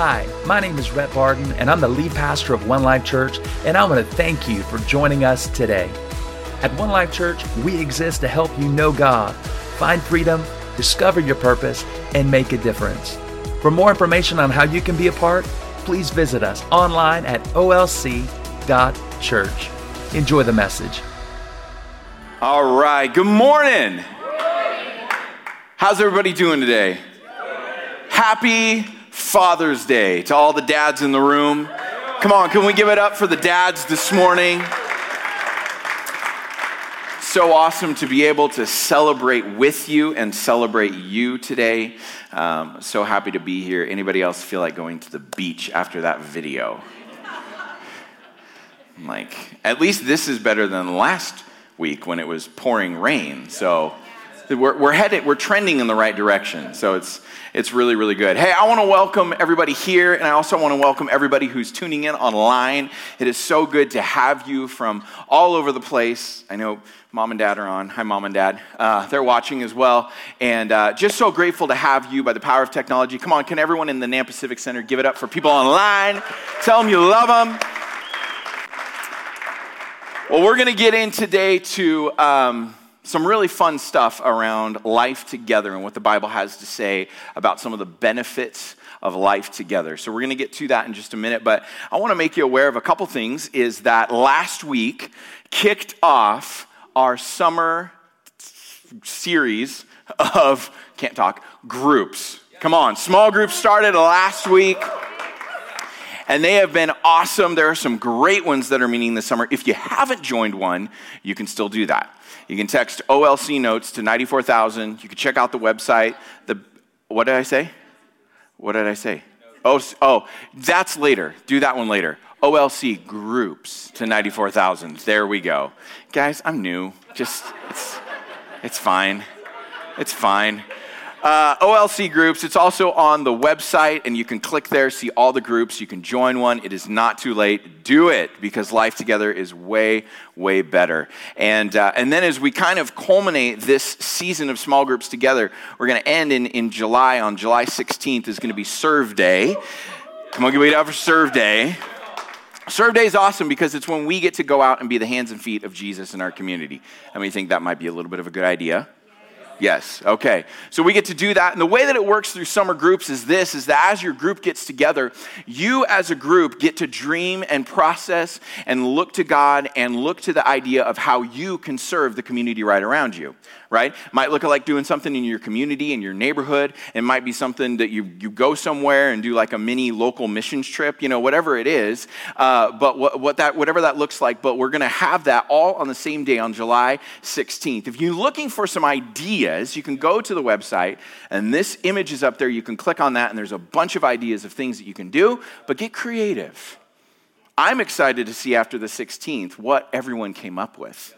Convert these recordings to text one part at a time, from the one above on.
Hi, my name is Rhett Barden, and I'm the lead pastor of One Life Church, and I want to thank you for joining us today. At One Life Church, we exist to help you know God, find freedom, discover your purpose, and make a difference. For more information on how you can be a part, please visit us online at olc.church. Enjoy the message. All right, good morning. How's everybody doing today? Happy Father's Day to all the dads in the room. Come on, can we give it up for the dads this morning? So awesome to be able to celebrate with you and celebrate you today. Um, so happy to be here. Anybody else feel like going to the beach after that video? I'm like, at least this is better than last week when it was pouring rain. So we're, we're headed, we're trending in the right direction. So it's, it's really, really good. Hey, I want to welcome everybody here, and I also want to welcome everybody who's tuning in online. It is so good to have you from all over the place. I know mom and dad are on. Hi, mom and dad. Uh, they're watching as well. And uh, just so grateful to have you by the power of technology. Come on, can everyone in the NAM Pacific Center give it up for people online? Tell them you love them. Well, we're going to get in today to um, some really fun stuff around life together and what the Bible has to say about some of the benefits of life together. So we're going to get to that in just a minute, but I want to make you aware of a couple things is that last week kicked off our summer series of can't talk groups. Come on, small groups started last week and they have been awesome. There are some great ones that are meeting this summer. If you haven't joined one, you can still do that. You can text OLC notes to 94,000. You can check out the website. The, what did I say? What did I say? Oh, oh, that's later. Do that one later. OLC groups to 94,000. There we go. Guys, I'm new. Just, it's, it's fine. It's fine. Uh, OLC groups, it's also on the website, and you can click there, see all the groups. You can join one. It is not too late. Do it because life together is way, way better. And, uh, and then as we kind of culminate this season of small groups together, we're going to end in, in July. On July 16th is going to be Serve Day. Come on, give it up for Serve Day. Serve Day is awesome because it's when we get to go out and be the hands and feet of Jesus in our community. And we think that might be a little bit of a good idea. Yes, okay. So we get to do that. And the way that it works through summer groups is this is that as your group gets together, you as a group get to dream and process and look to God and look to the idea of how you can serve the community right around you right? Might look like doing something in your community, in your neighborhood. It might be something that you, you go somewhere and do like a mini local missions trip, you know, whatever it is. Uh, but what, what that, whatever that looks like, but we're going to have that all on the same day on July 16th. If you're looking for some ideas, you can go to the website and this image is up there. You can click on that and there's a bunch of ideas of things that you can do, but get creative. I'm excited to see after the 16th what everyone came up with.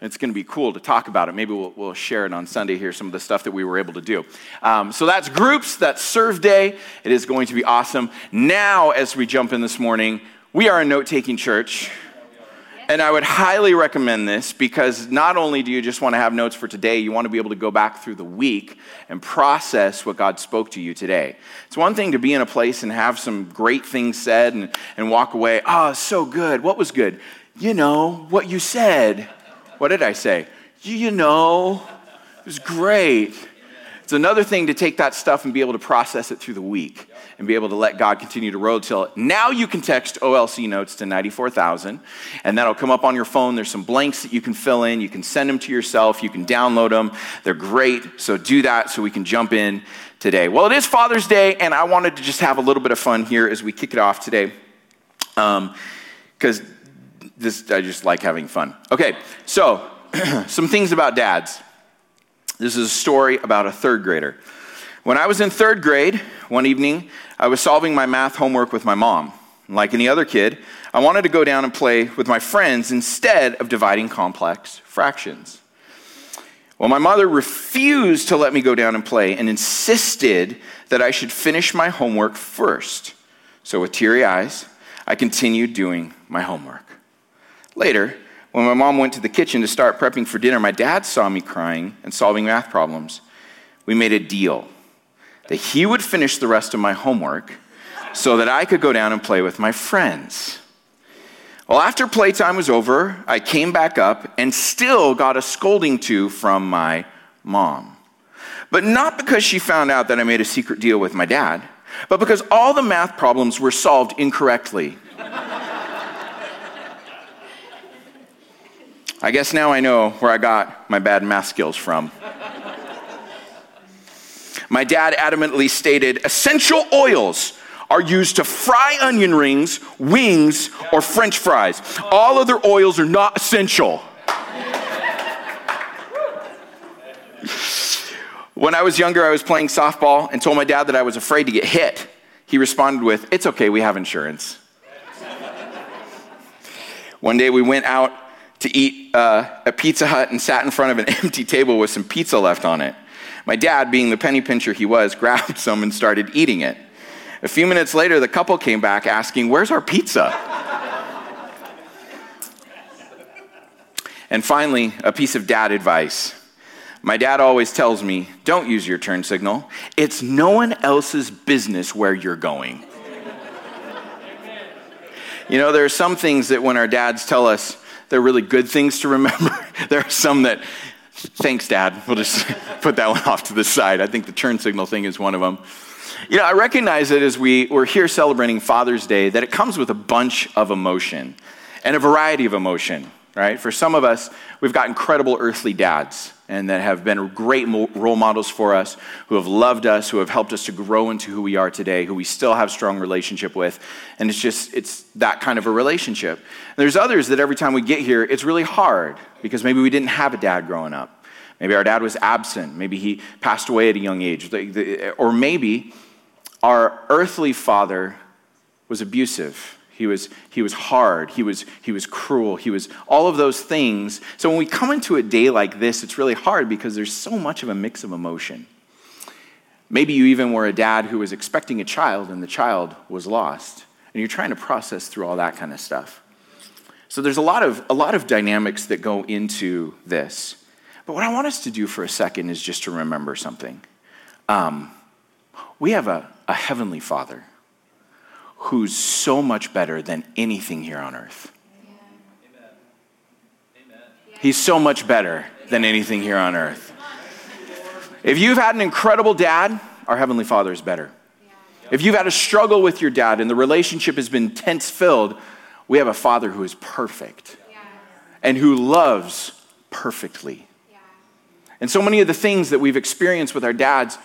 It's going to be cool to talk about it. Maybe we'll, we'll, share it on Sunday here, some of the stuff that we were able to do. Um, so that's groups, that's serve day. It is going to be awesome. Now, as we jump in this morning, we are a note taking church. And I would highly recommend this because not only do you just want to have notes for today, you want to be able to go back through the week and process what God spoke to you today. It's one thing to be in a place and have some great things said and, and walk away, oh, so good. What was good? You know, what you said. What did I say? You know, it was great. It's another thing to take that stuff and be able to process it through the week and be able to let God continue to roll till now you can text OLC notes to 94,000 and that'll come up on your phone. There's some blanks that you can fill in. You can send them to yourself. You can download them. They're great. So do that so we can jump in today. Well, it is Father's Day and I wanted to just have a little bit of fun here as we kick it off today. Because um, this, I just like having fun. Okay, so some things about dads. This is a story about a third grader. When I was in third grade, one evening, I was solving my math homework with my mom. Like any other kid, I wanted to go down and play with my friends instead of dividing complex fractions. Well, my mother refused to let me go down and play and insisted that I should finish my homework first. So, with teary eyes, I continued doing my homework. Later, when my mom went to the kitchen to start prepping for dinner, my dad saw me crying and solving math problems. We made a deal that he would finish the rest of my homework so that I could go down and play with my friends. Well, after playtime was over, I came back up and still got a scolding to from my mom. But not because she found out that I made a secret deal with my dad, but because all the math problems were solved incorrectly. I guess now I know where I got my bad math skills from. My dad adamantly stated essential oils are used to fry onion rings, wings, or french fries. All other oils are not essential. when I was younger, I was playing softball and told my dad that I was afraid to get hit. He responded with, It's okay, we have insurance. One day we went out to eat uh, at Pizza Hut and sat in front of an empty table with some pizza left on it. My dad, being the penny pincher he was, grabbed some and started eating it. A few minutes later, the couple came back asking, Where's our pizza? and finally, a piece of dad advice. My dad always tells me, Don't use your turn signal. It's no one else's business where you're going. you know, there are some things that when our dads tell us they're really good things to remember, there are some that, thanks, dad. We'll just put that one off to the side. I think the turn signal thing is one of them. You know, I recognize that as we, we're here celebrating Father's Day, that it comes with a bunch of emotion and a variety of emotion, right? For some of us, we've got incredible earthly dads and that have been great role models for us, who have loved us, who have helped us to grow into who we are today, who we still have strong relationship with. And it's just, it's that kind of a relationship. And there's others that every time we get here, it's really hard because maybe we didn't have a dad growing up. Maybe our dad was absent. Maybe he passed away at a young age. Or maybe our earthly father was abusive. He was, he was hard. He was, he was cruel. He was all of those things. So when we come into a day like this, it's really hard because there's so much of a mix of emotion. Maybe you even were a dad who was expecting a child and the child was lost. And you're trying to process through all that kind of stuff. So there's a lot of, a lot of dynamics that go into this. But what I want us to do for a second is just to remember something. Um, we have a, a heavenly Father who's so much better than anything here on earth. He's so much better than anything here on earth. If you've had an incredible dad, our Heavenly Father is better. If you've had a struggle with your dad and the relationship has been tense filled, we have a Father who is perfect and who loves perfectly. And so many of the things that we've experienced with our dads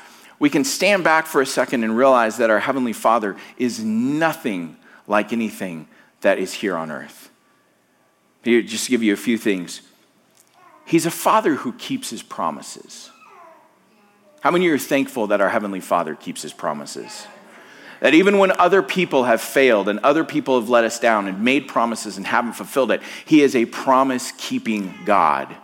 we can stand back for a second and realize that our Heavenly Father is nothing like anything that is here on earth. Here, just to give you a few things. He's a Father who keeps His promises. How many of you are thankful that our Heavenly Father keeps His promises? That even when other people have failed and other people have let us down and made promises and haven't fulfilled it, He is a promise keeping God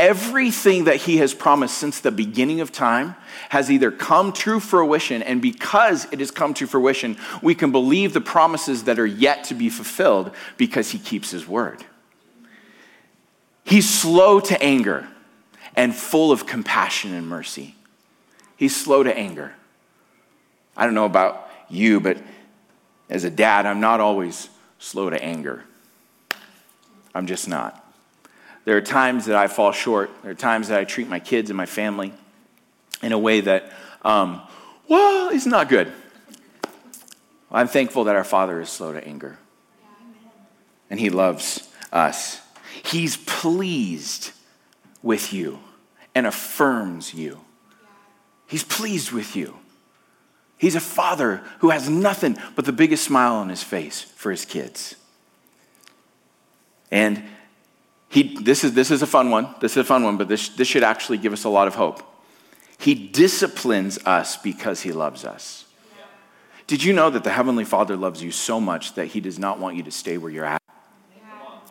everything that he has promised since the beginning of time has either come to fruition, and because it has come to fruition, we can believe the promises that are yet to be fulfilled because he keeps his word. He's slow to anger and full of compassion and mercy. He's slow to anger. I don't know about you, but as a dad, I'm not always slow to anger. I'm just not. There are times that I fall short. There are times that I treat my kids and my family in a way that, um, well, is not good. I'm thankful that our Father is slow to anger. And He loves us. He's pleased with you and affirms you. He's pleased with you. He's a father who has nothing but the biggest smile on his face for his kids. And he, this, is, this is a fun one. This is a fun one, but this, this should actually give us a lot of hope. He disciplines us because he loves us. Did you know that the Heavenly Father loves you so much that he does not want you to stay where you're at?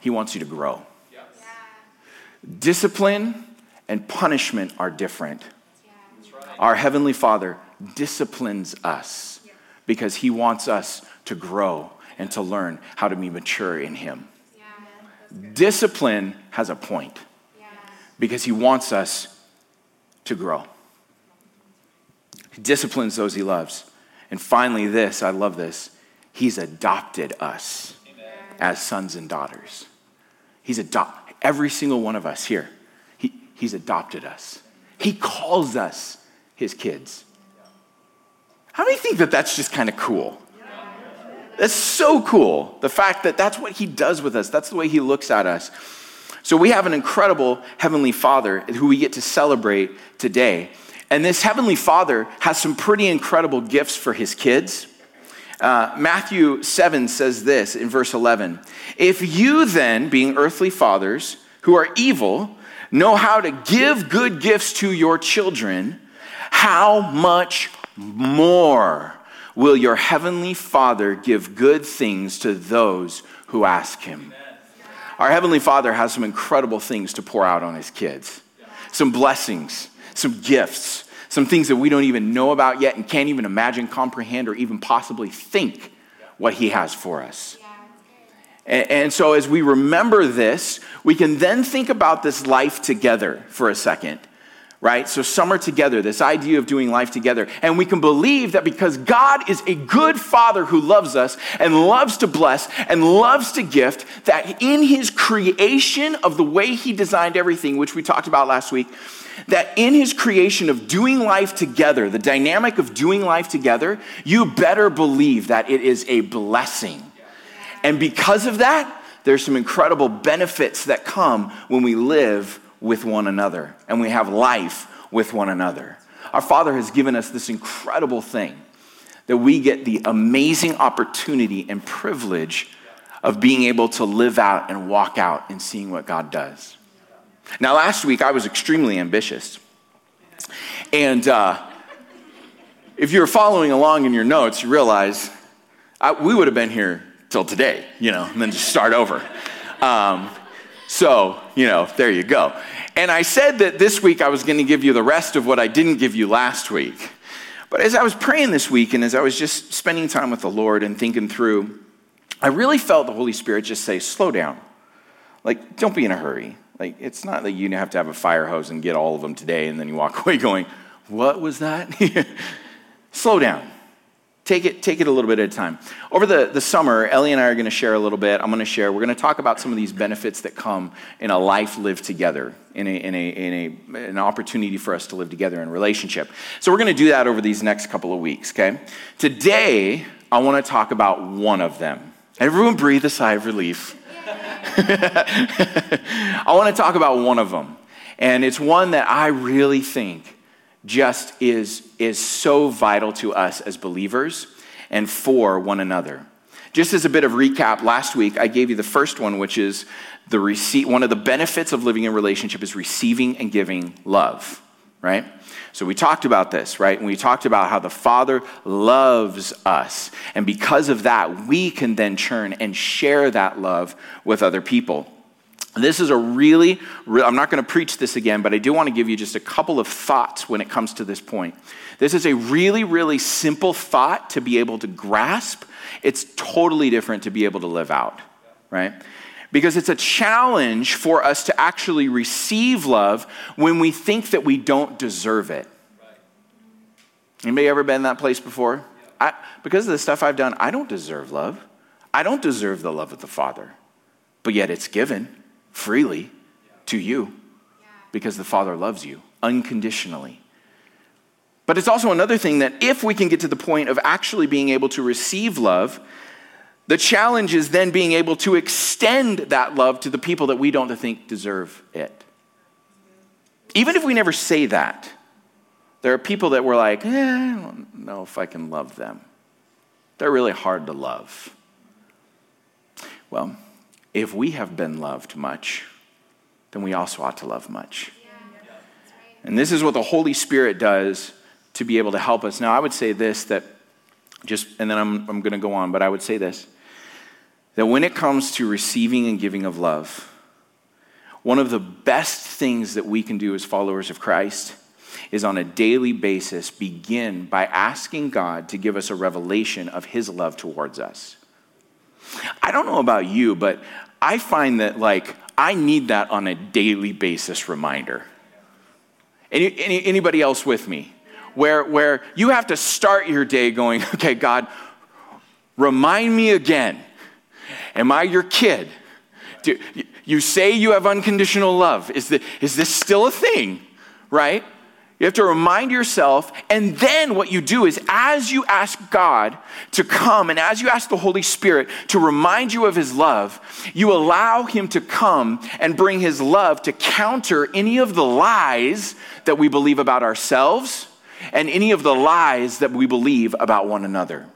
He wants you to grow. Discipline and punishment are different. Our Heavenly Father disciplines us because he wants us to grow and to learn how to be mature in him. Discipline has a point because he wants us to grow. He disciplines those he loves. And finally, this I love this He's adopted us Amen. as sons and daughters. He's adopted every single one of us here. He, he's adopted us. He calls us his kids. How many think that that's just kind of cool? That's so cool. The fact that that's what he does with us, that's the way he looks at us. So we have an incredible Heavenly Father who we get to celebrate today. And this Heavenly Father has some pretty incredible gifts for his kids. Uh, Matthew 7 says this in verse 11 If you then, being earthly fathers who are evil, know how to give good gifts to your children, how much more will your heavenly Father give good things to those who ask him? Our heavenly Father has some incredible things to pour out on his kids some blessings, some gifts, some things that we don't even know about yet and can't even imagine, comprehend, or even possibly think what he has for us. And, so, as we remember this, we can then think about this life together for a second right? So, summer together, this idea of doing life together. And we can believe that because God is a good father who loves us and loves to bless and loves to gift, that in his creation of the way he designed everything, which we talked about last week, that in his creation of doing life together, the dynamic of doing life together, you better believe that it is a blessing. And because of that, there's some incredible benefits that come when we live with one another and we have life with one another. Our Father has given us this incredible thing that we get the amazing opportunity and privilege of being able to live out and walk out and seeing what God does. Now, last week I was extremely ambitious. And uh, if you were following along in your notes, you realize I, we would have been here till today, you know, and then just start over. Um, so, you know, there you go. And I said that this week I was going to give you the rest of what I didn't give you last week. But as I was praying this week and as I was just spending time with the Lord and thinking through, I really felt the Holy Spirit just say, slow down. Like, don't be in a hurry. Like, it's not that you have to have a fire hose and get all of them today and then you walk away going, What was that? Slow down. Take it, take it a little bit at a time. Over the, the summer, Ellie and I are going to share a little bit. I'm going to share. We're going to talk about some of these benefits that come in a life lived together, in, a, in, a, in a, an opportunity for us to live together in relationship. So we're going to do that over these next couple of weeks, okay? Today, I want to talk about one of them. Everyone breathe a sigh of relief. I want to talk about one of them. And it's one that I really think just is, is so vital to us as believers and for one another. Just as a bit of recap, last week I gave you the first one, which is the receipt. One of the benefits of living in relationship is receiving and giving love, right? So we talked about this, right? And we talked about how the Father loves us. And because of that, we can then churn and share that love with other people. This is a really, I'm not going to preach this again, but I do want to give you just a couple of thoughts when it comes to this point. This is a really, really simple thought to be able to grasp. It's totally different to be able to live out, right? Because it's a challenge for us to actually receive love when we think that we don't deserve it. Anybody ever been in that place before? I, because of the stuff I've done, I don't deserve love. I don't deserve the love of the Father. But yet it's given freely to you because the Father loves you unconditionally. But it's also another thing that if we can get to the point of actually being able to receive love, the challenge is then being able to extend that love to the people that we don't think deserve it. Even if we never say that, there are people that we're like, eh, I don't know if I can love them. They're really hard to love. Well, if we have been loved much, then we also ought to love much. And this is what the Holy Spirit does to be able to help us. Now, I would say this that just, and then I'm, I'm going to go on, but I would say this that when it comes to receiving and giving of love, one of the best things that we can do as followers of Christ is on a daily basis begin by asking God to give us a revelation of His love towards us. I don't know about you, but I find that like I need that on a daily basis reminder. Any, any, anybody else with me? where, where you have to start your day going, okay, God, remind me again. Am I your kid? Do, you say you have unconditional love. Is, the, is this still a thing? Right? You have to remind yourself, and then what you do is as you ask God to come and as you ask the Holy Spirit to remind you of His love, you allow Him to come and bring His love to counter any of the lies that we believe about ourselves and any of the lies that we believe about one another.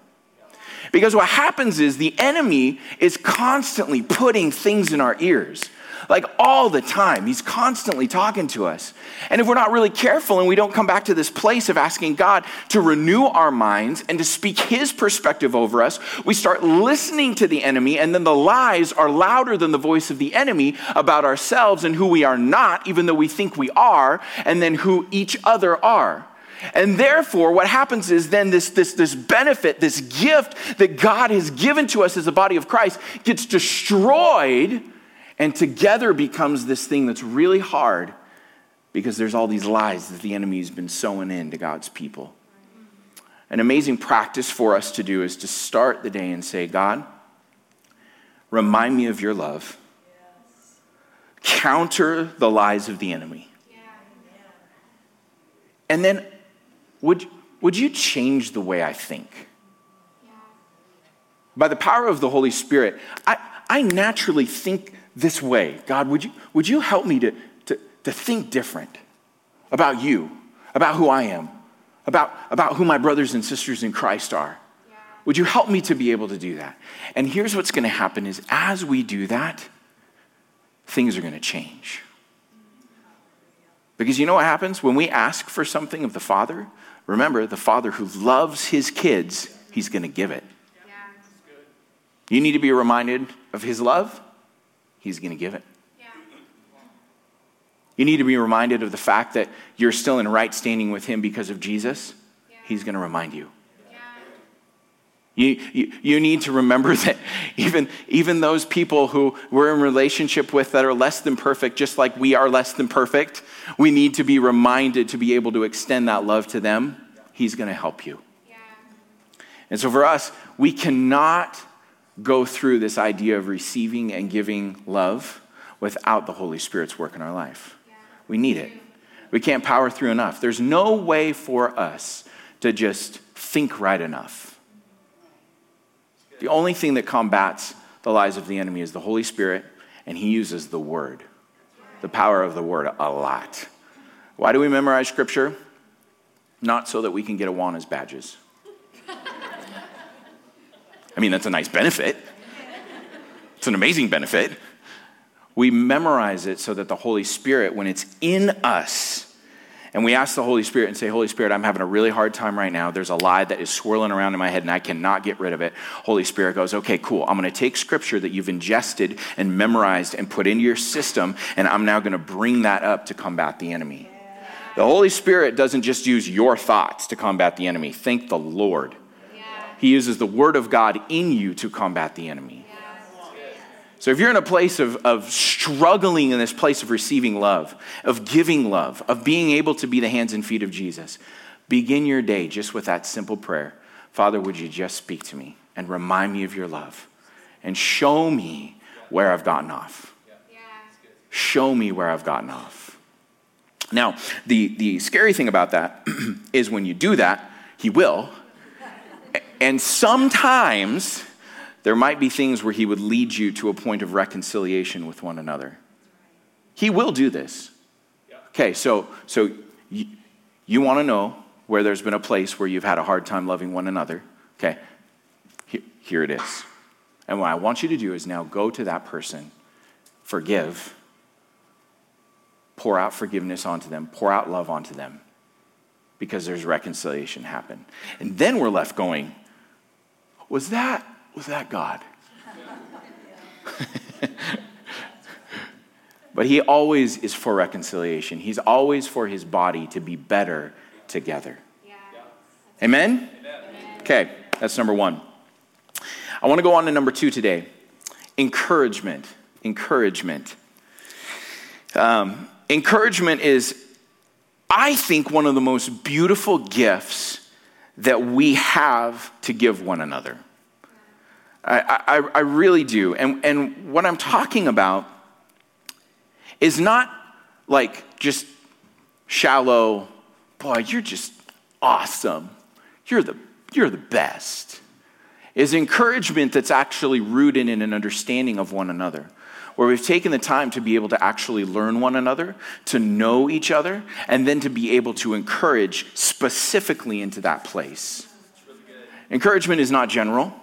Because what happens is the enemy is constantly putting things in our ears like all the time. He's constantly talking to us. And if we're not really careful and we don't come back to this place of asking God to renew our minds and to speak His perspective over us, we start listening to the enemy, and then the lies are louder than the voice of the enemy about ourselves and who we are not, even though we think we are, and then who each other are. And therefore, what happens is then this, this, this benefit, this gift that God has given to us as a body of Christ gets destroyed and together becomes this thing that's really hard because there's all these lies that the enemy has been sowing into God's people. An amazing practice for us to do is to start the day and say, God, remind me of your love. Counter the lies of the enemy. And then, would, would you change the way I think? By the power of the Holy Spirit, I, I naturally think this way. God, would you, would you help me to, to, to think different about you, about who I am, about, about who my brothers and sisters in Christ are? Yeah. Would you help me to be able to do that? And here's what's going to happen is as we do that, things are going to change. Because you know what happens when we ask for something of the Father? Remember, the Father who loves his kids, he's going to give it. Yeah. You need to be reminded of his love He's going to give it. Yeah. You need to be reminded of the fact that you're still in right standing with Him because of Jesus. Yeah. He's going to remind you. Yeah. You, you, you need to remember that even, even those people who we're in relationship with that are less than perfect, just like we are less than perfect, we need to be reminded to be able to extend that love to them. He's going to help you. And so for us, we cannot go through this idea of receiving and giving love without the Holy Spirit's work in our life. We need it. We can't power through enough. There's no way for us to just think right enough. The only thing that combats the lies of the enemy is the Holy Spirit, and he uses the Word, the power of the Word, a lot. Why do we memorize Scripture? Not so that we can get Awanas badges. I mean, that's a nice benefit. It's an amazing benefit. We memorize it so that the Holy Spirit, when it's in us, and we ask the Holy Spirit and say, Holy Spirit, I'm having a really hard time right now. There's a lie that is swirling around in my head and I cannot get rid of it. Holy Spirit goes, okay, cool. I'm going to take scripture that you've ingested and memorized and put into your system, and I'm now going to bring that up to combat the enemy. The Holy Spirit doesn't just use your thoughts to combat the enemy. Thank the Lord. He uses the word of God in you to combat the enemy. So if you're in a place of, of struggling in this place of receiving love, of giving love, of being able to be the hands and feet of Jesus, begin your day just with that simple prayer Father, would you just speak to me and remind me of your love and show me where I've gotten off? Show me where I've gotten off. Now, the, the scary thing about that is when you do that, He will and sometimes there might be things where he would lead you to a point of reconciliation with one another. He will do this. Okay, so, so you, you want to know where there's been a place where you've had a hard time loving one another. Okay, here, here it is. And what I want you to do is now go to that person, forgive, pour out forgiveness onto them, pour out love onto them, because there's reconciliation happen. And then we're left going, was that, was that God? but he always is for reconciliation. He's always for his body to be better together. Yeah. Amen? Amen? Okay, that's number one. I want to go on to number two today encouragement. Encouragement. Um, encouragement is I think, one of the most beautiful gifts that we have to give one another. I, I, I really do. And, and what I'm talking about is not like just shallow, boy, you're just awesome. You're the, you're the best. Is encouragement that's actually rooted in an understanding of one another where we've taken the time to be able to actually learn one another, to know each other, and then to be able to encourage specifically into that place. Encouragement is not general.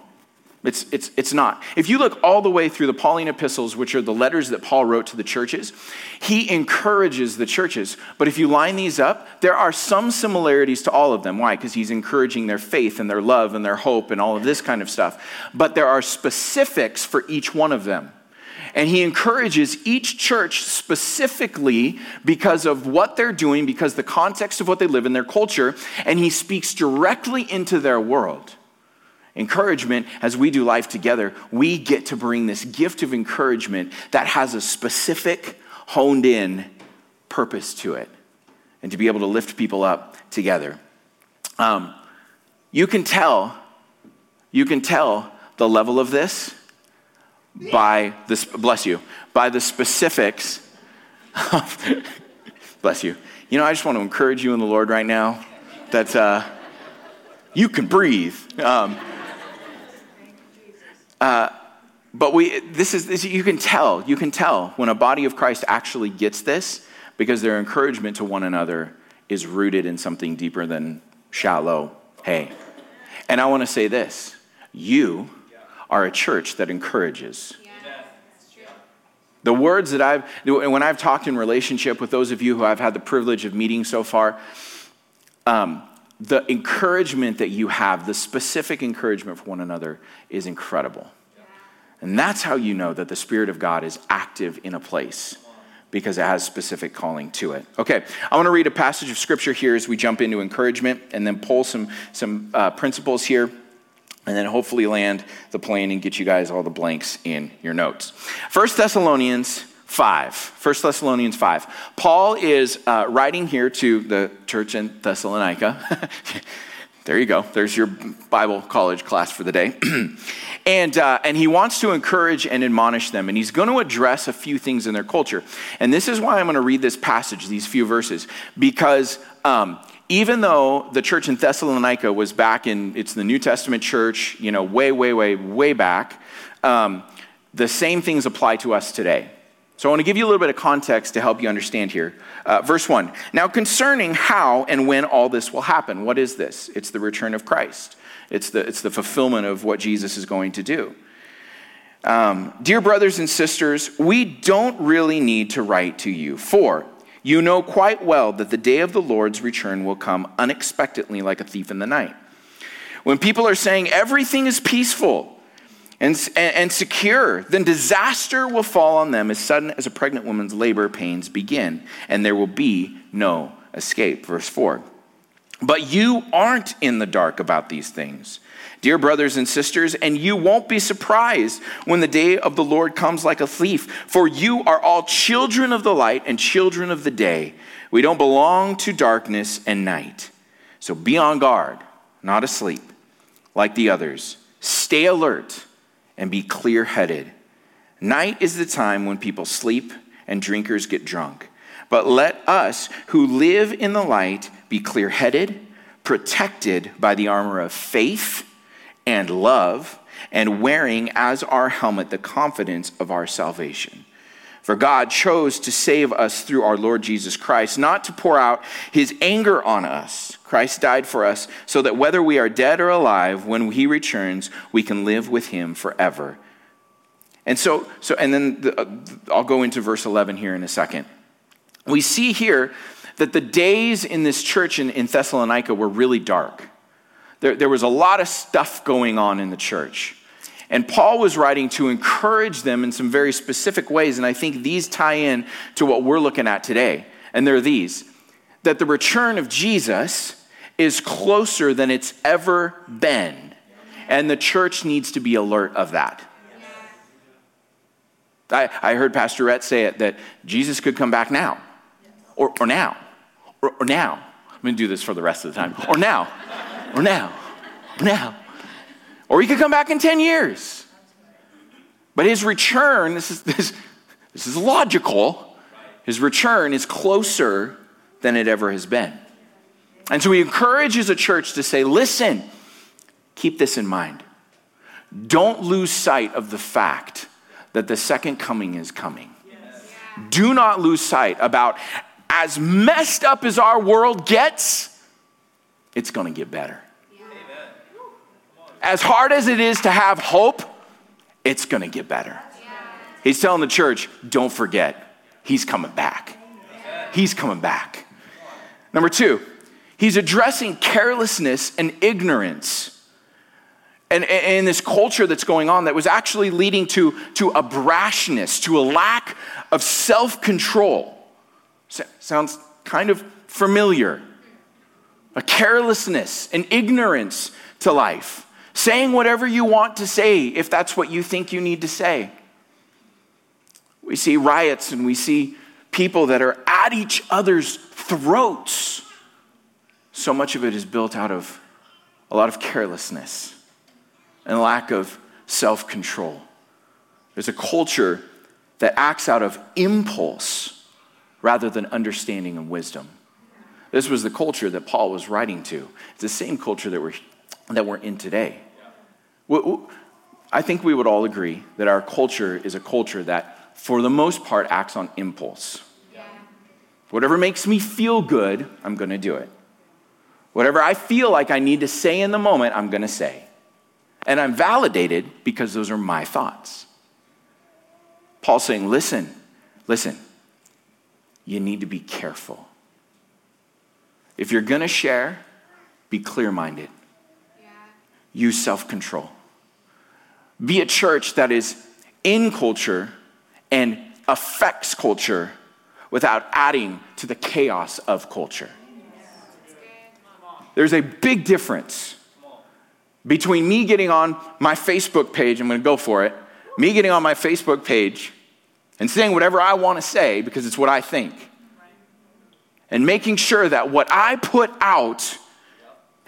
It's, it's, it's not. If you look all the way through the Pauline epistles, which are the letters that Paul wrote to the churches, he encourages the churches. But if you line these up, there are some similarities to all of them. Why? Because he's encouraging their faith and their love and their hope and all of this kind of stuff. But there are specifics for each one of them. And he encourages each church specifically because of what they're doing, because the context of what they live in, their culture, and he speaks directly into their world. Encouragement, as we do life together, we get to bring this gift of encouragement that has a specific, honed in purpose to it, and to be able to lift people up together. Um, you can tell, you can tell the level of this by this, bless you, by the specifics of, bless you. You know, I just want to encourage you in the Lord right now that uh, you can breathe. Um, uh, but we, this is, this, you can tell, you can tell when a body of Christ actually gets this because their encouragement to one another is rooted in something deeper than shallow, hey. And I want to say this you are a church that encourages. The words that I've, when I've talked in relationship with those of you who I've had the privilege of meeting so far, um, the encouragement that you have, the specific encouragement for one another, is incredible. And that's how you know that the Spirit of God is active in a place because it has specific calling to it. Okay, I want to read a passage of scripture here as we jump into encouragement and then pull some, some uh, principles here and then hopefully land the plane and get you guys all the blanks in your notes. First Thessalonians 5. 1 Thessalonians 5. Paul is uh, writing here to the church in Thessalonica. there you go. There's your Bible college class for the day. and, uh, and he wants to encourage and admonish them. And he's going to address a few things in their culture. And this is why I'm going to read this passage, these few verses, because um, even though the church in Thessalonica was back in, it's the New Testament church, you know, way, way, way, way back, um, the same things apply to us today. So I want to give you a little bit of context to help you understand here. Uh, verse 1. Now, concerning how and when all this will happen, what is this? It's the return of Christ, it's the, it's the fulfillment of what Jesus is going to do. Um, Dear brothers and sisters, we don't really need to write to you, for you know quite well that the day of the Lord's return will come unexpectedly like a thief in the night. When people are saying everything is peaceful and, and, and, secure, then disaster will fall on them as sudden as a pregnant woman's labor pains begin, and there will be no escape. Verse 4. But you aren't in the dark about these things dear brothers and sisters, and you won't be surprised when the day of the Lord comes like a thief, for you are all children of the light and children of the day. We don't belong to darkness and night. So be on guard, not asleep, like the others. Stay alert and be clear headed. Night is the time when people sleep and drinkers get drunk. But let us who live in the light be clear headed, protected by the armor of faith and love, and wearing as our helmet the confidence of our salvation. For God chose to save us through our Lord Jesus Christ, not to pour out his anger on us. Christ died for us so that whether we are dead or alive, when he returns, we can live with him forever. And so, so and then the, uh, I'll go into verse 11 here in a second. We see here that the days in this church in, in Thessalonica were really dark there, there was a lot of stuff going on in the church. And Paul was writing to encourage them in some very specific ways. And I think these tie in to what we're looking at today. And they're these that the return of Jesus is closer than it's ever been. And the church needs to be alert of that. I, I heard Pastor Rhett say it that Jesus could come back now, or, or now, or, or now. I'm going to do this for the rest of the time. Or now, or now, or now. Or he could come back in 10 years. But his return, this is, this, this is logical, his return is closer than it ever has been. And so he encourages a church to say, listen, keep this in mind. Don't lose sight of the fact that the second coming is coming. Yes. Do not lose sight about as messed up as our world gets, it's going to get better. Yeah. As hard as it is to have hope, it's going to get better. Yeah. He's telling the church, don't forget, he's coming back. He's coming back. Number two, he's addressing carelessness and ignorance and in this culture that's going on that was actually leading to, to a brashness, to a lack of self control. Sounds kind of familiar. A carelessness, an ignorance to life. Saying whatever you want to say if that's what you think you need to say. We see riots and we see people that are at each other's throats. So much of it is built out of a lot of carelessness and lack of self control. There's a culture that acts out of impulse rather than understanding and wisdom. This was the culture that Paul was writing to. It's the same culture that we're, that we're in today. I think we would all agree that our culture is a culture that, for the most part, acts on impulse. Whatever makes me feel good, I'm going to do it. Whatever I feel like I need to say in the moment, I'm going to say. And I'm validated because those are my thoughts. Paul's saying, listen, listen, you need to be careful. If you're going to share, be clear minded. Yeah. Use self control. Be a church that is in culture and affects culture without adding to the chaos of culture. There's a big difference between me getting on my Facebook page, I'm going to go for it, me getting on my Facebook page and saying whatever I want to say because it's what I think. And making sure that what I put out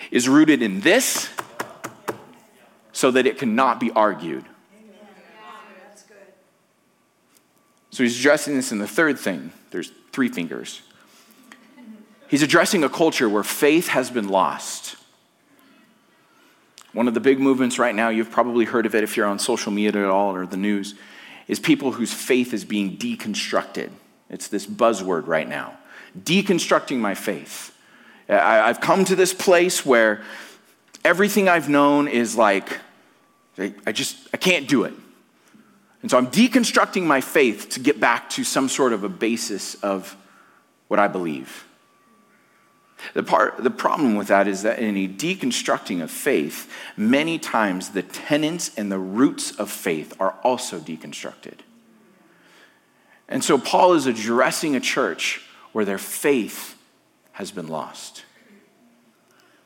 is rooted in this so that it cannot be argued. So he's addressing this in the third thing. There's three fingers. He's addressing a culture where faith has been lost. One of the big movements right now, you've probably heard of it if you're on social media at all or the news, is people whose faith is being deconstructed. It's this buzzword right now deconstructing my faith. Uh, I've come to this place where everything I've known is like, I just, I can't do it. And so I'm deconstructing my faith to get back to some sort of a basis of what I believe. The, part, the problem with that is that in a deconstructing of faith, many times the tenets and the roots of faith are also deconstructed. And so Paul is addressing a church where their faith has been lost,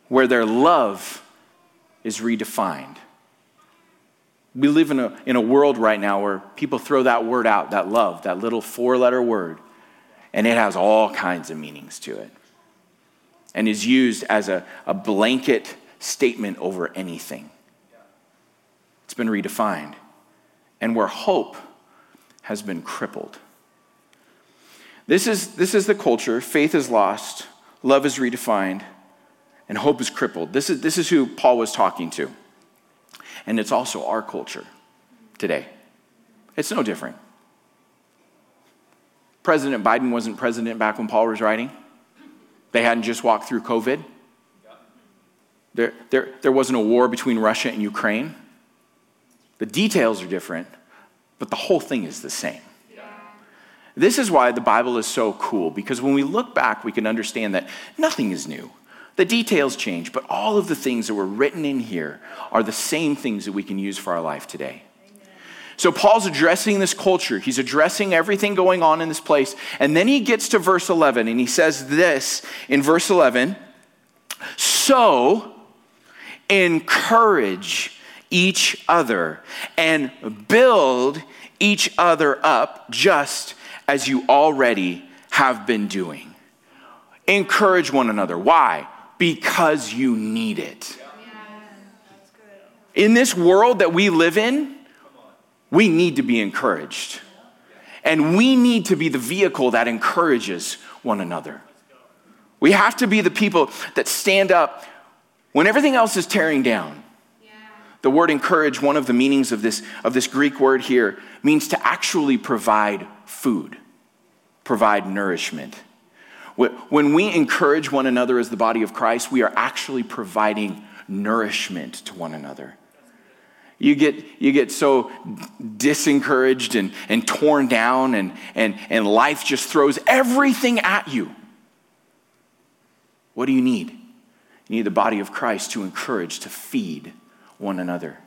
where their love is redefined. We live in a, in a world right now where people throw that word out, that love, that little four letter word, and it has all kinds of meanings to it and is used as a, a blanket statement over anything. It's been redefined. And where hope has been crippled. This is, this is the culture. Faith is lost, love is redefined, and hope is crippled. This is, this is who Paul was talking to. And it's also our culture today. It's no different. President Biden wasn't president back when Paul was writing. They hadn't just walked through COVID. There, there, there wasn't a war between Russia and Ukraine. The details are different, but the whole thing is the same. This is why the Bible is so cool, because when we look back, we can understand that nothing is new. The details change, but all of the things that were written in here are the same things that we can use for our life today. So Paul's addressing this culture. He's addressing everything going on in this place. And then he gets to verse 11 and he says this in verse 11 So encourage each other and build each other up just as you already have been doing. Encourage one another. Why? Because you need it. In this world that we live in, we need to be encouraged. And we need to be the vehicle that encourages one another. We have to be the people that stand up when everything else is tearing down. The word encourage, one of the meanings of this, of this Greek word here, means to actually provide food, provide nourishment. When we encourage one another as the body of Christ, we are actually providing nourishment to one another. You get, you get so disencouraged and, and torn down, and, and, and life just throws everything at you. What do you need? You need the body of Christ to encourage, to feed one another.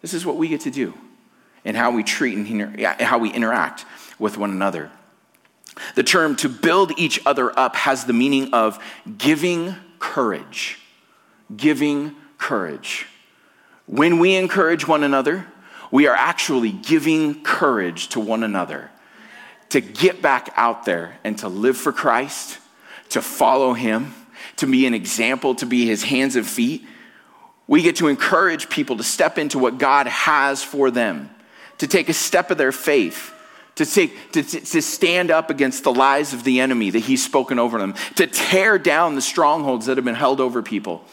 This is what we get to do and how we treat and how we interact with one another. The term to build each other up has the meaning of giving courage. Giving courage. When we encourage one another, we are actually giving courage to one another to get back out there and to live for Christ, to follow Him, to be an example, to be His hands and feet. We get to encourage people to step into what God has for them, to take a step of their faith to, take, to, to stand up against the lies of the enemy that he's spoken over them, to tear down the strongholds that have been held over people.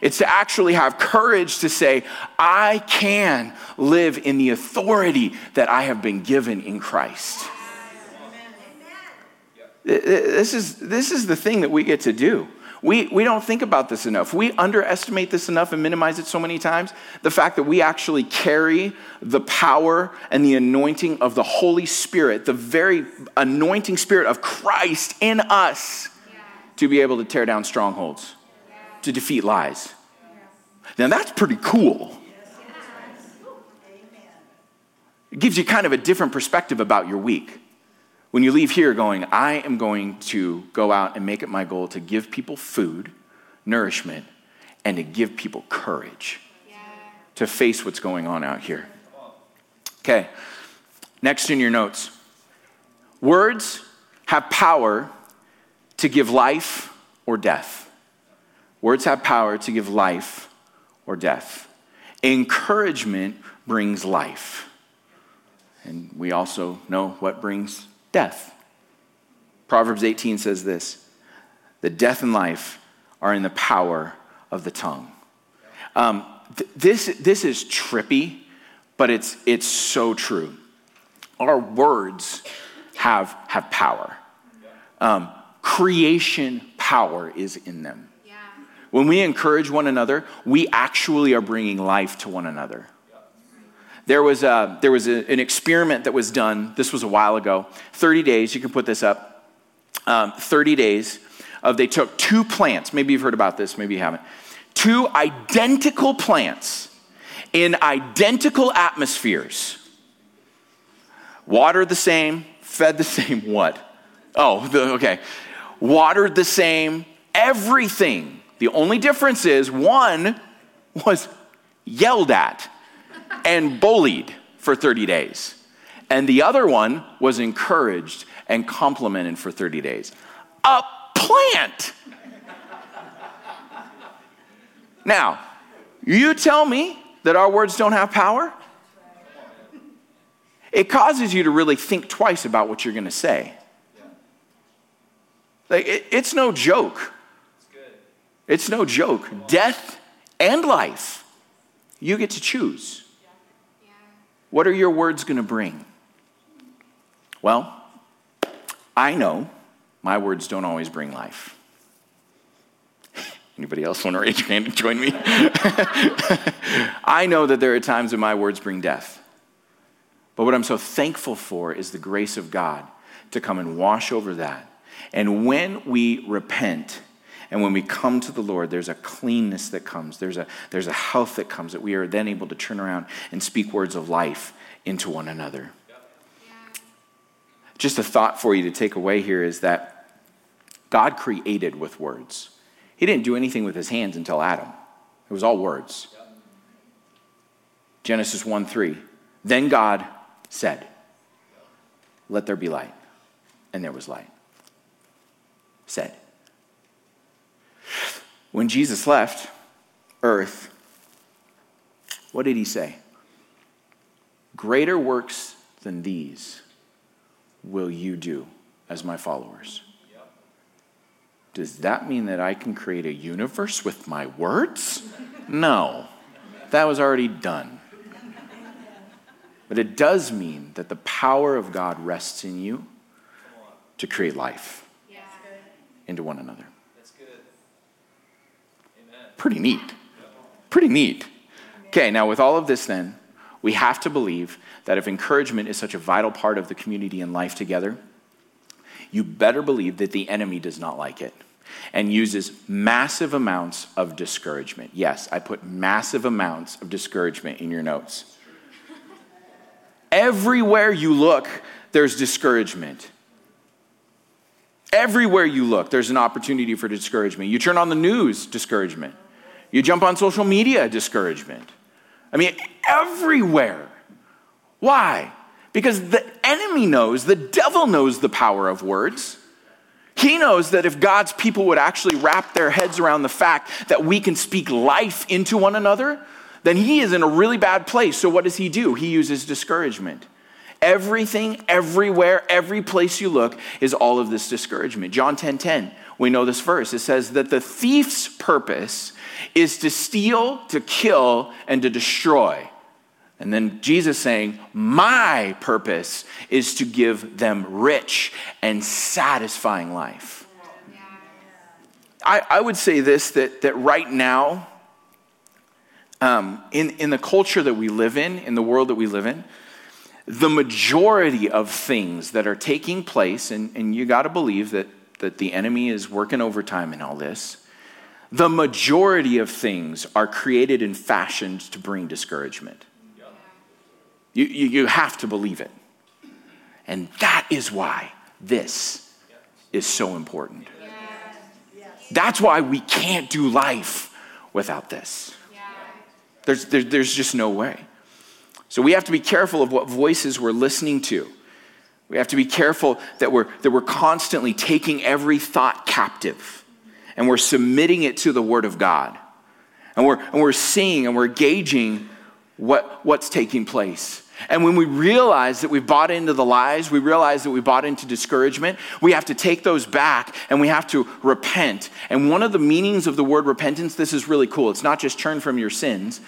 It's to actually have courage to say, I can live in the authority that I have been given in Christ. This is, this is the thing that we get to do. We, we don't think about this enough. We underestimate this enough and minimize it so many times. The fact that we actually carry the power and the anointing of the Holy Spirit, the very anointing spirit of Christ in us yeah. to be able to tear down strongholds, yeah. to defeat lies. Yeah. Now that's pretty cool. It gives you kind of a different perspective about your week. When you leave here going, I am going to go out and make it my goal to give people food, nourishment, and to give people courage yeah. to face what's going on out here. Okay, next in your notes words have power to give life or death. Words have power to give life or death. Encouragement brings life. And we also know what brings death. Proverbs 18 says this that death and life are in the power of the tongue. Um, th- this, this is trippy, but it's, it's so true. Our words have, have power. Um, creation power is in them. Yeah. When we encourage one another, we actually are bringing life to one another. There was, a, there was a, an experiment that was done, this was a while ago, 30 days, you can put this up, um, 30 days of they took two plants, maybe you've heard about this, maybe you haven't, two identical plants in identical atmospheres, watered the same, fed the same, what? Oh, the, okay. Watered the same, everything. The only difference is one was yelled at and bullied for 30 days. And the other one was encouraged and complimented for 30 days. A plant. now, you tell me that our words don't have power? It causes you to really think twice about what you're going to say. Like, it, it's no joke. It's no joke. Death and life, you get to choose. What are your words going to bring? Well, I know my words don't always bring life. Anybody else want to raise your hand and join me? I know that there are times when my words bring death. But what I'm so thankful for is the grace of God to come and wash over that. And when we repent and when we come to the Lord, there's a cleanness that comes, there's a, there's a health that comes that we are then able to turn around and speak words of life into one another. Just a thought for you to take away here is that God created with words. He didn't do anything with his hands until Adam, it was all words. Genesis 1 3. Then God said, Let there be light. And there was light. Said. When Jesus left earth, what did he say? Greater works than these will you do as my followers. Does that mean that I can create a universe with my words? No, that was already done. But it does mean that the power of God rests in you to create life into one another. Pretty neat. Pretty neat. Okay, now with all of this, then, we have to believe that if encouragement is such a vital part of the community and life together, you better believe that the enemy does not like it and uses massive amounts of discouragement. Yes, I put massive amounts of discouragement in your notes. Everywhere you look, there's discouragement. Everywhere you look, there's an opportunity for discouragement. You turn on the news, discouragement. You jump on social media, discouragement. I mean, everywhere. Why? Because the enemy knows, the devil knows the power of words. He knows that if God's people would actually wrap their heads around the fact that we can speak life into one another, then he is in a really bad place. So, what does he do? He uses discouragement. Everything, everywhere, every place you look is all of this discouragement. John 10 10, we know this verse. It says that the thief's purpose is to steal, to kill, and to destroy. And then Jesus saying, My purpose is to give them rich and satisfying life. I, I would say this that, that right now, um, in, in the culture that we live in, in the world that we live in, the majority of things that are taking place, and, and you got to believe that, that the enemy is working overtime in all this, the majority of things are created and fashioned to bring discouragement. You, you, you have to believe it. And that is why this is so important. That's why we can't do life without this. There's, there, there's just no way. So we have to be careful of what voices we're listening to. We have to be careful that we're, that we're constantly taking every thought captive and we're submitting it to the Word of God. And we're, and we're seeing and we're gauging what, what's taking place. And when we realize that we've bought into the lies, we realize that we bought into discouragement, we have to take those back and we have to repent. And one of the meanings of the word repentance, this is really cool. It's not just turn from your sins.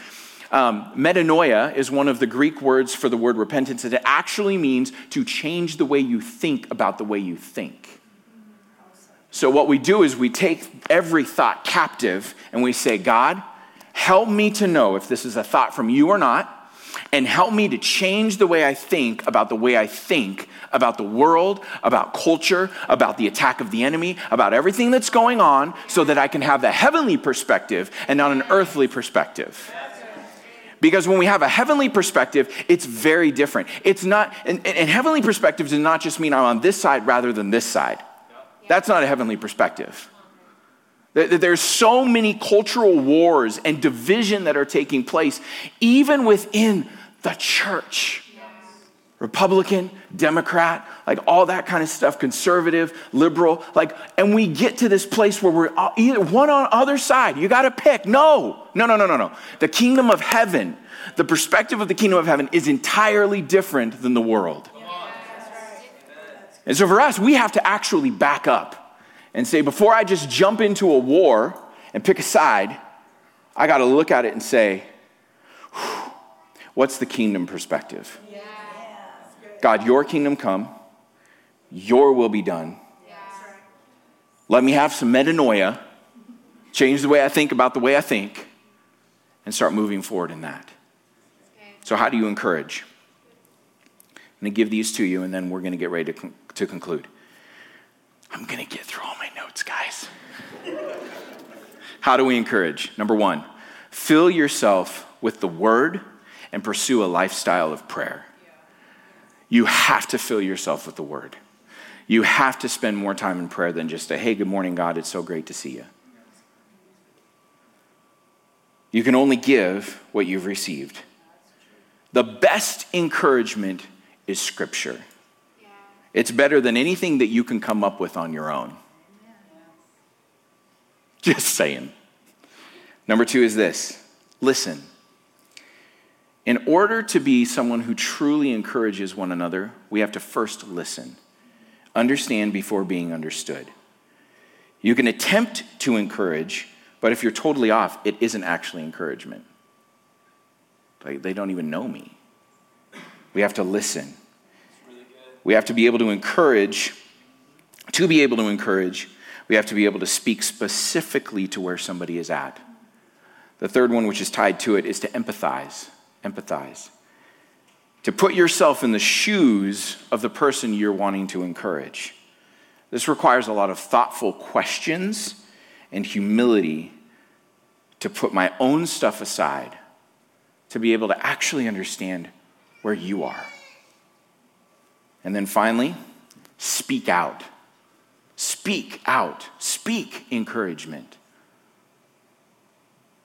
Um, metanoia is one of the Greek words for the word repentance, and it actually means to change the way you think about the way you think. So, what we do is we take every thought captive and we say, God, help me to know if this is a thought from you or not, and help me to change the way I think about the way I think about the world, about culture, about the attack of the enemy, about everything that's going on, so that I can have the heavenly perspective and not an earthly perspective. Because when we have a heavenly perspective, it's very different. It's not, and, and heavenly perspective does not just mean I'm on this side rather than this side. That's not a heavenly perspective. There's so many cultural wars and division that are taking place, even within the church. Republican, Democrat, like all that kind of stuff, conservative, liberal, like, and we get to this place where we're uh, either one on other side. You got to pick. No, no, no, no, no, no. The kingdom of heaven, the perspective of the kingdom of heaven is entirely different than the world. And so for us, we have to actually back up and say, before I just jump into a war and pick a side, I got to look at it and say, what's the kingdom perspective? God, your kingdom come, your will be done. Let me have some metanoia, change the way I think about the way I think, and start moving forward in that. So, how do you encourage? I'm going to give these to you, and then we're going to get ready to, to conclude. I'm going to get through all my notes, guys. How do we encourage? Number one, fill yourself with the word and pursue a lifestyle of prayer. You have to fill yourself with the word. You have to spend more time in prayer than just a, hey, good morning, God, it's so great to see you. You can only give what you've received. The best encouragement is Scripture. It's better than anything that you can come up with on your own. Just saying. Number two is this listen. In order to be someone who truly encourages one another, we have to first listen. Understand before being understood. You can attempt to encourage, but if you're totally off, it isn't actually encouragement. Like, they don't even know me. We have to listen. We have to be able to encourage. To be able to encourage, we have to be able to speak specifically to where somebody is at. The third one, which is tied to it, is to empathize. Empathize. To put yourself in the shoes of the person you're wanting to encourage. This requires a lot of thoughtful questions and humility to put my own stuff aside to be able to actually understand where you are. And then finally, speak out. Speak out. Speak encouragement.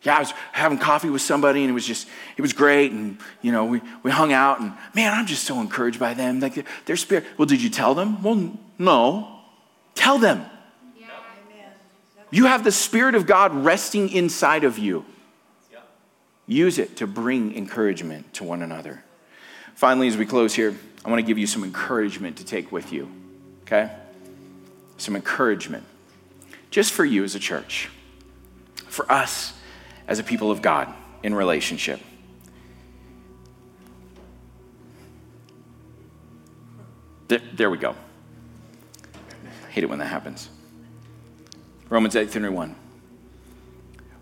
Yeah, I was having coffee with somebody and it was just, it was great. And, you know, we, we hung out and man, I'm just so encouraged by them. Like their spirit. Well, did you tell them? Well, no. Tell them. Yeah. You have the Spirit of God resting inside of you. Use it to bring encouragement to one another. Finally, as we close here, I want to give you some encouragement to take with you, okay? Some encouragement. Just for you as a church, for us as a people of God in relationship. There we go. I hate it when that happens. Romans 8 31.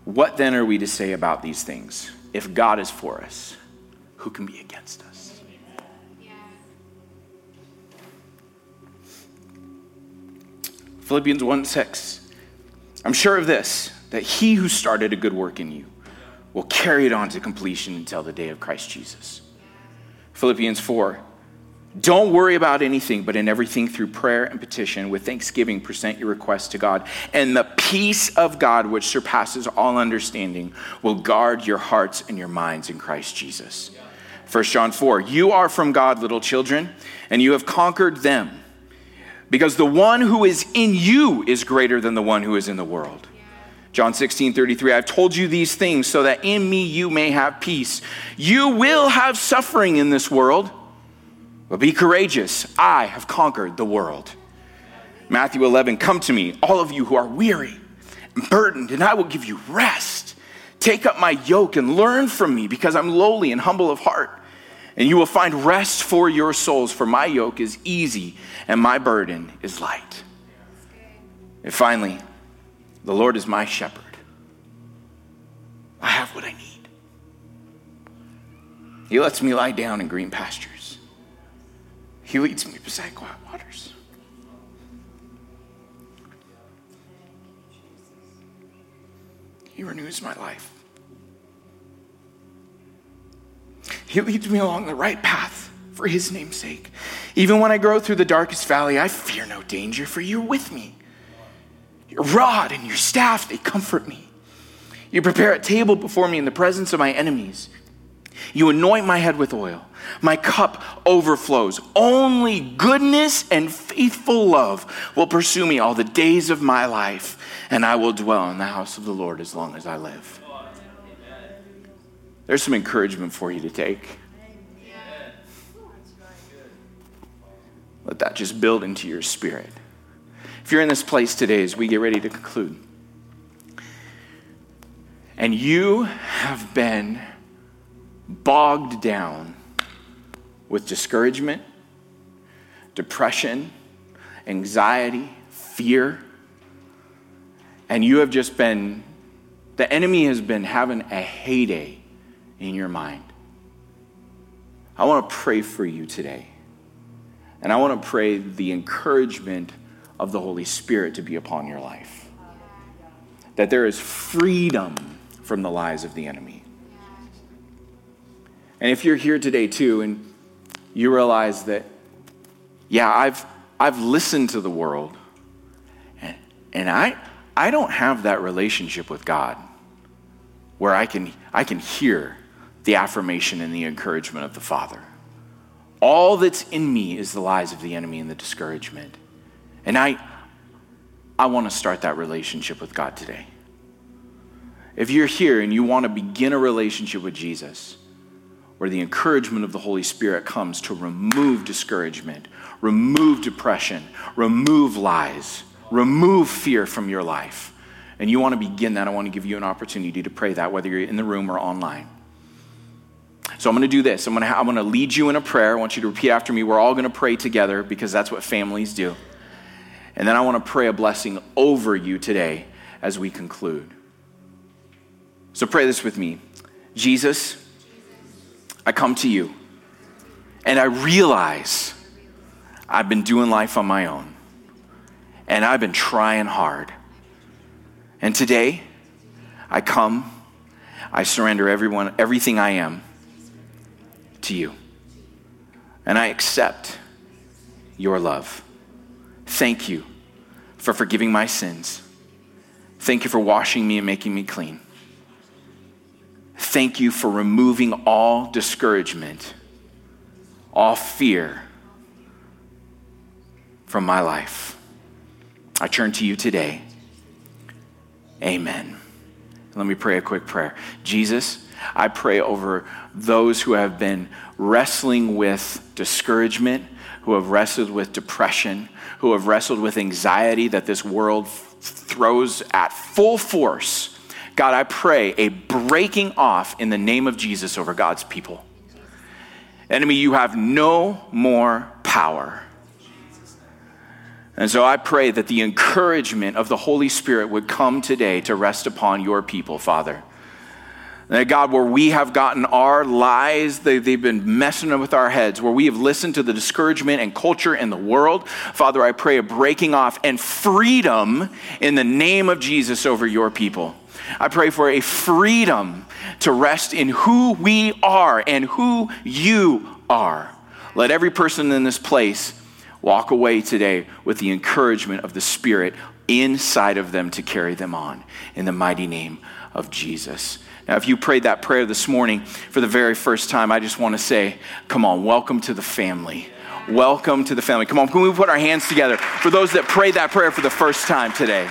What then are we to say about these things? If God is for us, who can be against us? Philippians 1 6. I'm sure of this, that he who started a good work in you will carry it on to completion until the day of Christ Jesus. Philippians 4 don't worry about anything, but in everything through prayer and petition, with thanksgiving, present your requests to God. And the peace of God, which surpasses all understanding, will guard your hearts and your minds in Christ Jesus. 1 John 4 You are from God, little children, and you have conquered them, because the one who is in you is greater than the one who is in the world. John 16, 33, I've told you these things so that in me you may have peace. You will have suffering in this world but be courageous. I have conquered the world. Matthew 11, come to me, all of you who are weary and burdened, and I will give you rest. Take up my yoke and learn from me, because I'm lowly and humble of heart. And you will find rest for your souls, for my yoke is easy and my burden is light. And finally, the Lord is my shepherd. I have what I need. He lets me lie down in green pastures. He leads me beside quiet waters. He renews my life. He leads me along the right path for his name's sake. Even when I go through the darkest valley, I fear no danger, for you're with me. Your rod and your staff, they comfort me. You prepare a table before me in the presence of my enemies. You anoint my head with oil. My cup overflows. Only goodness and faithful love will pursue me all the days of my life, and I will dwell in the house of the Lord as long as I live. There's some encouragement for you to take. Let that just build into your spirit. You're in this place today as we get ready to conclude, and you have been bogged down with discouragement, depression, anxiety, fear, and you have just been, the enemy has been having a heyday in your mind. I want to pray for you today. And I want to pray the encouragement of the Holy Spirit to be upon your life. That there is freedom from the lies of the enemy. And if you're here today too and you realize that, yeah, I've, I've listened to the world and, and I, I don't have that relationship with God where I can, I can hear the affirmation and the encouragement of the Father. All that's in me is the lies of the enemy and the discouragement. And I, I want to start that relationship with God today. If you're here and you want to begin a relationship with Jesus, where the encouragement of the Holy Spirit comes to remove discouragement, remove depression, remove lies, remove fear from your life, and you want to begin that, I want to give you an opportunity to pray that, whether you're in the room or online. So I'm going to do this. I'm going to, I'm going to lead you in a prayer. I want you to repeat after me. We're all going to pray together because that's what families do. And then I want to pray a blessing over you today as we conclude. So pray this with me Jesus, I come to you and I realize I've been doing life on my own and I've been trying hard. And today, I come, I surrender everyone, everything I am to you. And I accept your love. Thank you for forgiving my sins. Thank you for washing me and making me clean. Thank you for removing all discouragement, all fear from my life. I turn to you today. Amen. Let me pray a quick prayer. Jesus, I pray over those who have been wrestling with discouragement, who have wrestled with depression, who have wrestled with anxiety that this world throws at full force. God, I pray a breaking off in the name of Jesus over God's people. Enemy, you have no more power. And so I pray that the encouragement of the Holy Spirit would come today to rest upon your people, Father. That God, where we have gotten our lies, they, have been messing with our heads, where we have listened to the discouragement and culture in the world, Father, I pray a breaking off and freedom in the name of Jesus over your people. I pray for a freedom to rest in who we are and who you are. Let every person in this place walk away today with the encouragement of the Spirit inside of them to carry them on. In the mighty name of Jesus. Now, if you prayed that prayer this morning for the very first time, I just want to say, come on, welcome to the family. Welcome to the family. Come on, can we put our hands together for those that prayed that prayer for the first time today?